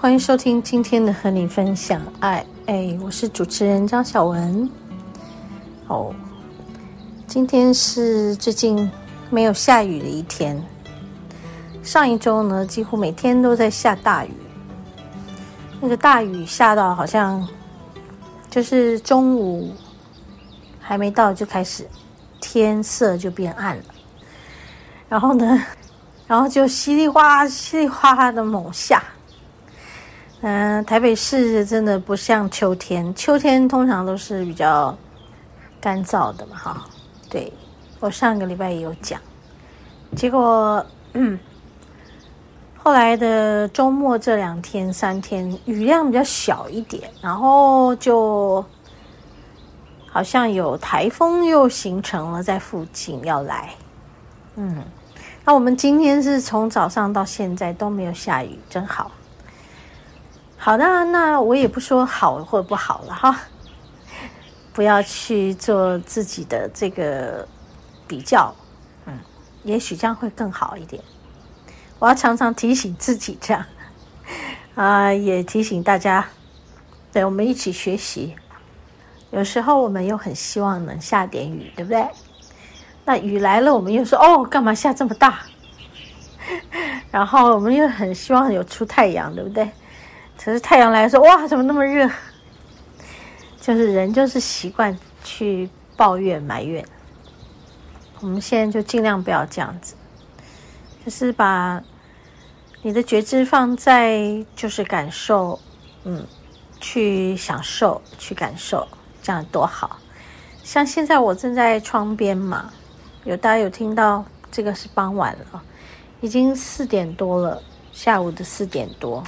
欢迎收听今天的和你分享爱，哎，我是主持人张小文。哦，今天是最近没有下雨的一天。上一周呢，几乎每天都在下大雨。那个大雨下到好像就是中午还没到就开始天色就变暗了，然后呢，然后就稀里哗啦、稀里哗啦的猛下。嗯、台北市真的不像秋天，秋天通常都是比较干燥的嘛，哈。对，我上个礼拜也有讲，结果嗯，后来的周末这两天三天雨量比较小一点，然后就好像有台风又形成了在附近要来，嗯，那我们今天是从早上到现在都没有下雨，真好。好的，那我也不说好或不好了哈，不要去做自己的这个比较，嗯，也许这样会更好一点。我要常常提醒自己这样，啊，也提醒大家，对，我们一起学习。有时候我们又很希望能下点雨，对不对？那雨来了，我们又说哦，干嘛下这么大？然后我们又很希望有出太阳，对不对？可是太阳来说，哇，怎么那么热？就是人就是习惯去抱怨埋怨。我们现在就尽量不要这样子，就是把你的觉知放在就是感受，嗯，去享受，去感受，这样多好。像现在我正在窗边嘛，有大家有听到这个是傍晚了，已经四点多了，下午的四点多。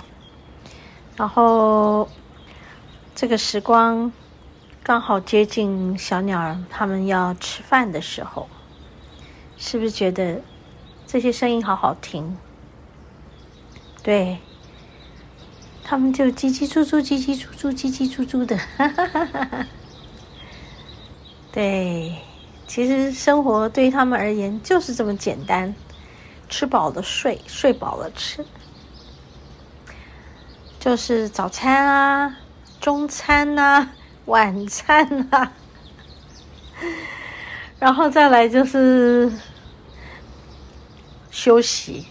然后，这个时光刚好接近小鸟儿他们要吃饭的时候，是不是觉得这些声音好好听？对，他们就叽叽喳喳、叽叽喳喳、叽叽喳喳的，哈哈哈哈。对，其实生活对于他们而言就是这么简单：吃饱了睡，睡饱了吃。就是早餐啊，中餐啊，晚餐啊，然后再来就是休息，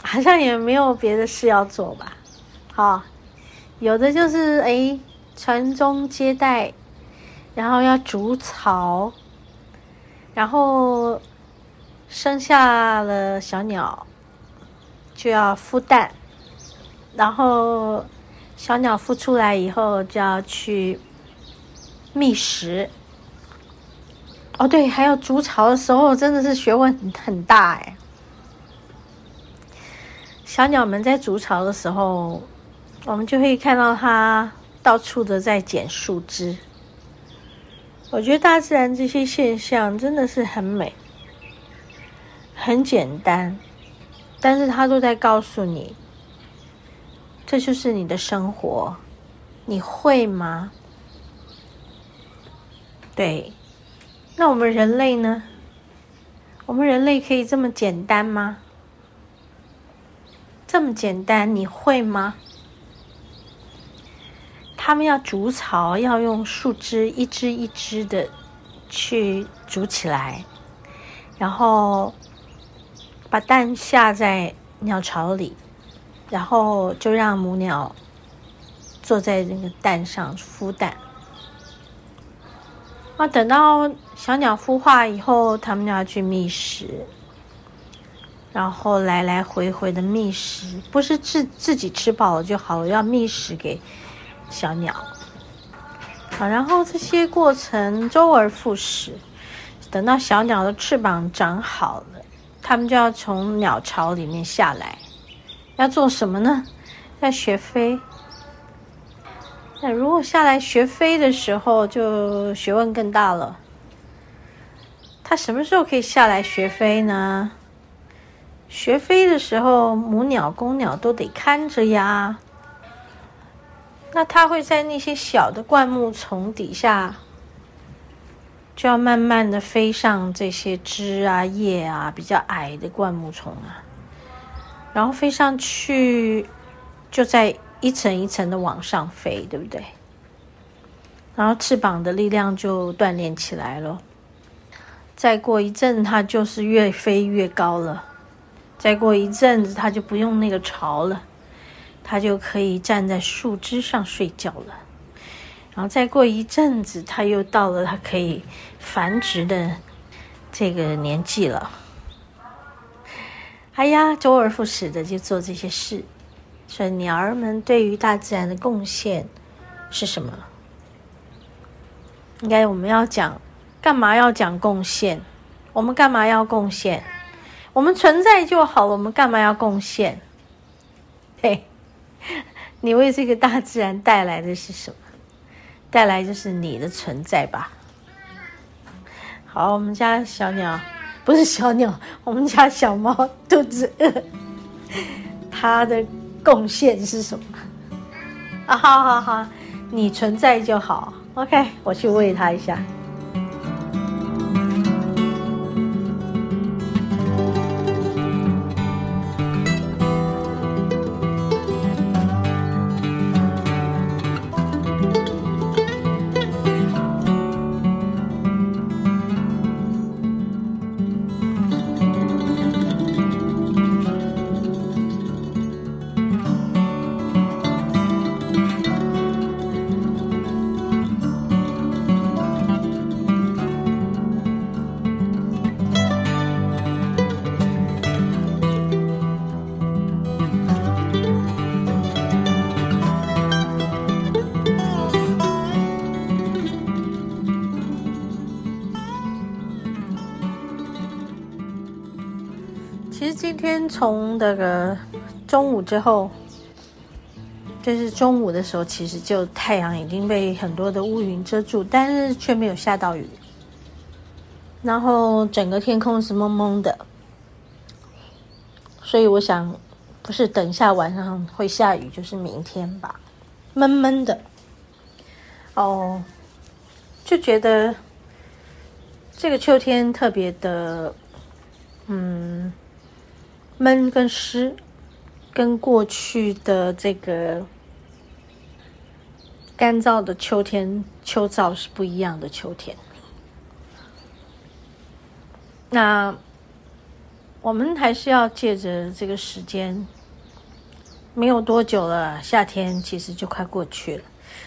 好像也没有别的事要做吧？好，有的就是哎，传宗接代，然后要筑巢，然后生下了小鸟就要孵蛋。然后小鸟孵出来以后就要去觅食。哦，对，还有筑巢的时候真的是学问很很大哎。小鸟们在筑巢的时候，我们就会看到它到处的在捡树枝。我觉得大自然这些现象真的是很美，很简单，但是它都在告诉你。这就是你的生活，你会吗？对，那我们人类呢？我们人类可以这么简单吗？这么简单，你会吗？他们要筑巢，要用树枝一枝一枝的去筑起来，然后把蛋下在鸟巢里。然后就让母鸟坐在那个蛋上孵蛋。啊，等到小鸟孵化以后，它们就要去觅食，然后来来回回的觅食，不是自自己吃饱了就好了，要觅食给小鸟。啊，然后这些过程周而复始，等到小鸟的翅膀长好了，它们就要从鸟巢里面下来，要做什么呢？要学飞。那如果下来学飞的时候，就学问更大了。它什么时候可以下来学飞呢？学飞的时候，母鸟、公鸟都得看着呀。那它会在那些小的灌木丛底下，就要慢慢的飞上这些枝啊、叶啊比较矮的灌木丛啊，然后飞上去，就在。一层一层的往上飞，对不对？然后翅膀的力量就锻炼起来了。再过一阵，它就是越飞越高了。再过一阵子，它就不用那个巢了，它就可以站在树枝上睡觉了。然后再过一阵子，它又到了它可以繁殖的这个年纪了。哎呀，周而复始的就做这些事。所以，鸟儿们对于大自然的贡献是什么？应该我们要讲，干嘛要讲贡献？我们干嘛要贡献？我们存在就好了，我们干嘛要贡献？嘿，你为这个大自然带来的是什么？带来就是你的存在吧。好，我们家小鸟，不是小鸟，我们家小猫肚子饿，它的。贡献是什么？啊，好好好，你存在就好。OK，我去喂它一下。天从那个中午之后，就是中午的时候，其实就太阳已经被很多的乌云遮住，但是却没有下到雨。然后整个天空是蒙蒙的，所以我想，不是等一下晚上会下雨，就是明天吧，闷闷的。哦，就觉得这个秋天特别的，嗯。闷跟湿，跟过去的这个干燥的秋天、秋燥是不一样的秋天。那我们还是要借着这个时间，没有多久了，夏天其实就快过去了。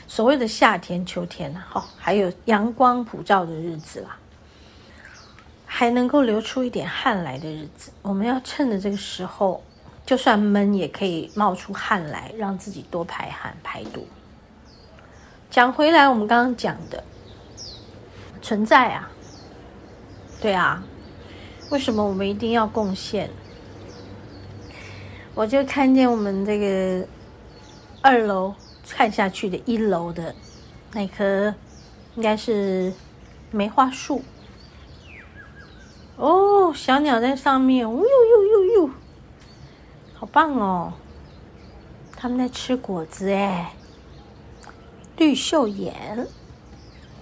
所谓的夏天、秋天，哦，还有阳光普照的日子啦。还能够流出一点汗来的日子，我们要趁着这个时候，就算闷也可以冒出汗来，让自己多排汗排毒。讲回来，我们刚刚讲的存在啊，对啊，为什么我们一定要贡献？我就看见我们这个二楼看下去的一楼的那棵，应该是梅花树。哦，小鸟在上面，呜呦呦呦呦，好棒哦！它们在吃果子哎，绿袖眼，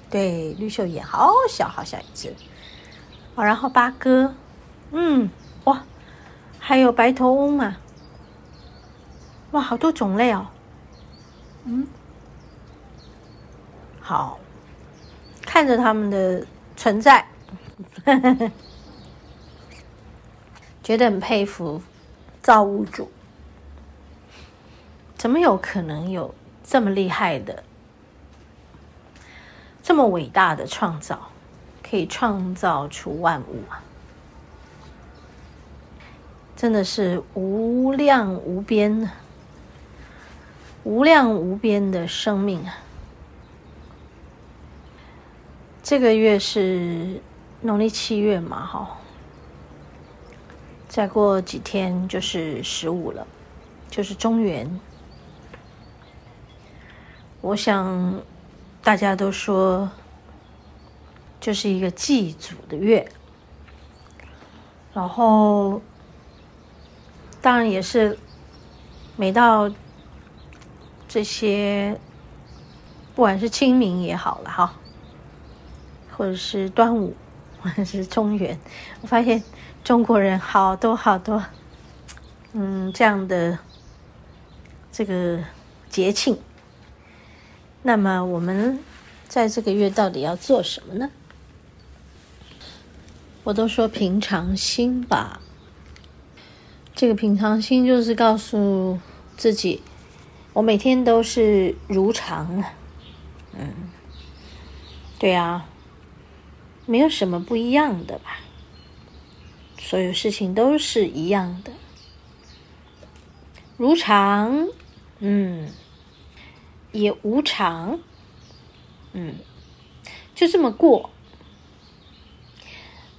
对，绿袖眼，好小好小一只。哦，然后八哥，嗯，哇，还有白头翁嘛，哇，好多种类哦。嗯，好，看着它们的存在。觉得很佩服造物主，怎么有可能有这么厉害的、这么伟大的创造，可以创造出万物啊！真的是无量无边的、无量无边的生命啊！这个月是农历七月嘛，哈，再过几天就是十五了，就是中元。我想大家都说，就是一个祭祖的月，然后当然也是每到这些，不管是清明也好了哈。或者是端午，或者是中元，我发现中国人好多好多，嗯，这样的这个节庆。那么我们在这个月到底要做什么呢？我都说平常心吧。这个平常心就是告诉自己，我每天都是如常。嗯，对啊。没有什么不一样的吧，所有事情都是一样的，如常，嗯，也无常，嗯，就这么过，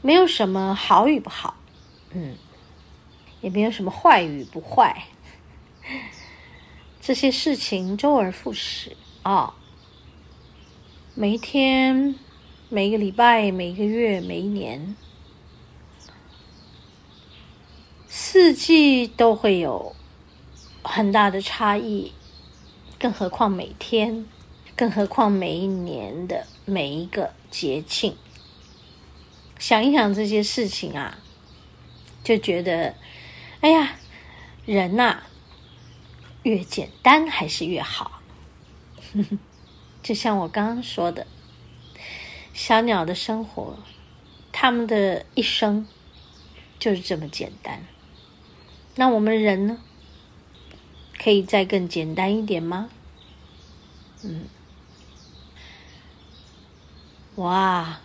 没有什么好与不好，嗯，也没有什么坏与不坏，这些事情周而复始啊，每一天。每个礼拜、每个月、每一年，四季都会有很大的差异，更何况每天，更何况每一年的每一个节庆。想一想这些事情啊，就觉得，哎呀，人呐，越简单还是越好。就像我刚刚说的。小鸟的生活，他们的一生就是这么简单。那我们人呢？可以再更简单一点吗？嗯，哇，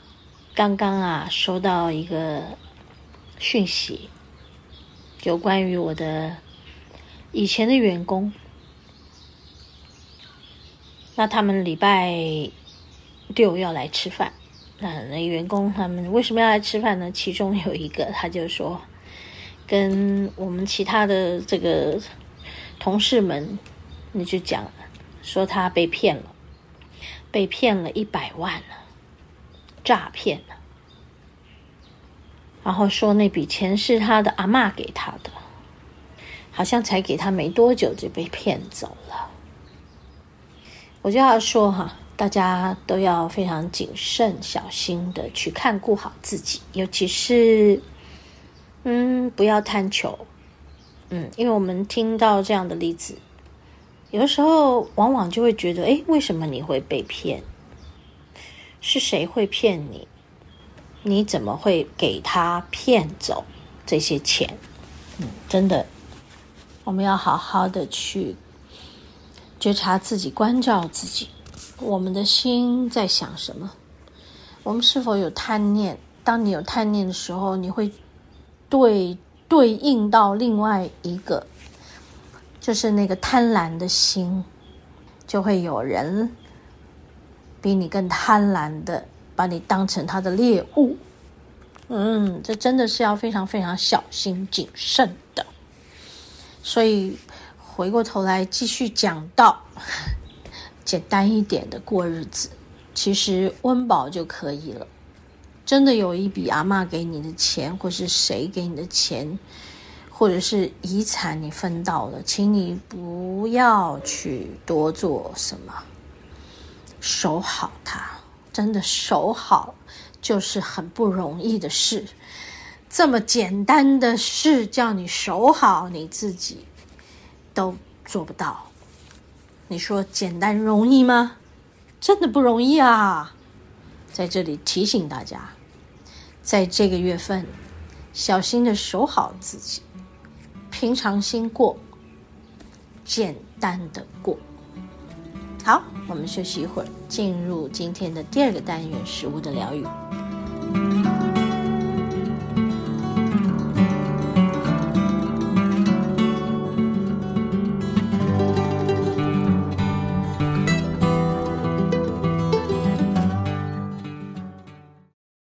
刚刚啊，收到一个讯息，有关于我的以前的员工。那他们礼拜六要来吃饭。那那员工他们为什么要来吃饭呢？其中有一个他就说，跟我们其他的这个同事们，那就讲，说他被骗了，被骗了一百万了，诈骗了，然后说那笔钱是他的阿嬷给他的，好像才给他没多久就被骗走了。我就要说哈。大家都要非常谨慎、小心的去看顾好自己，尤其是，嗯，不要贪求，嗯，因为我们听到这样的例子，有的时候往往就会觉得，哎，为什么你会被骗？是谁会骗你？你怎么会给他骗走这些钱？嗯，真的，我们要好好的去觉察自己，关照自己。我们的心在想什么？我们是否有贪念？当你有贪念的时候，你会对对应到另外一个，就是那个贪婪的心，就会有人比你更贪婪的把你当成他的猎物。嗯，这真的是要非常非常小心谨慎的。所以回过头来继续讲到。简单一点的过日子，其实温饱就可以了。真的有一笔阿嬷给你的钱，或是谁给你的钱，或者是遗产你分到了，请你不要去多做什么，守好它。真的守好，就是很不容易的事。这么简单的事，叫你守好你自己，都做不到。你说简单容易吗？真的不容易啊！在这里提醒大家，在这个月份，小心的守好自己，平常心过，简单的过。好我们休息一会儿，进入今天的第二个单元——食物的疗愈。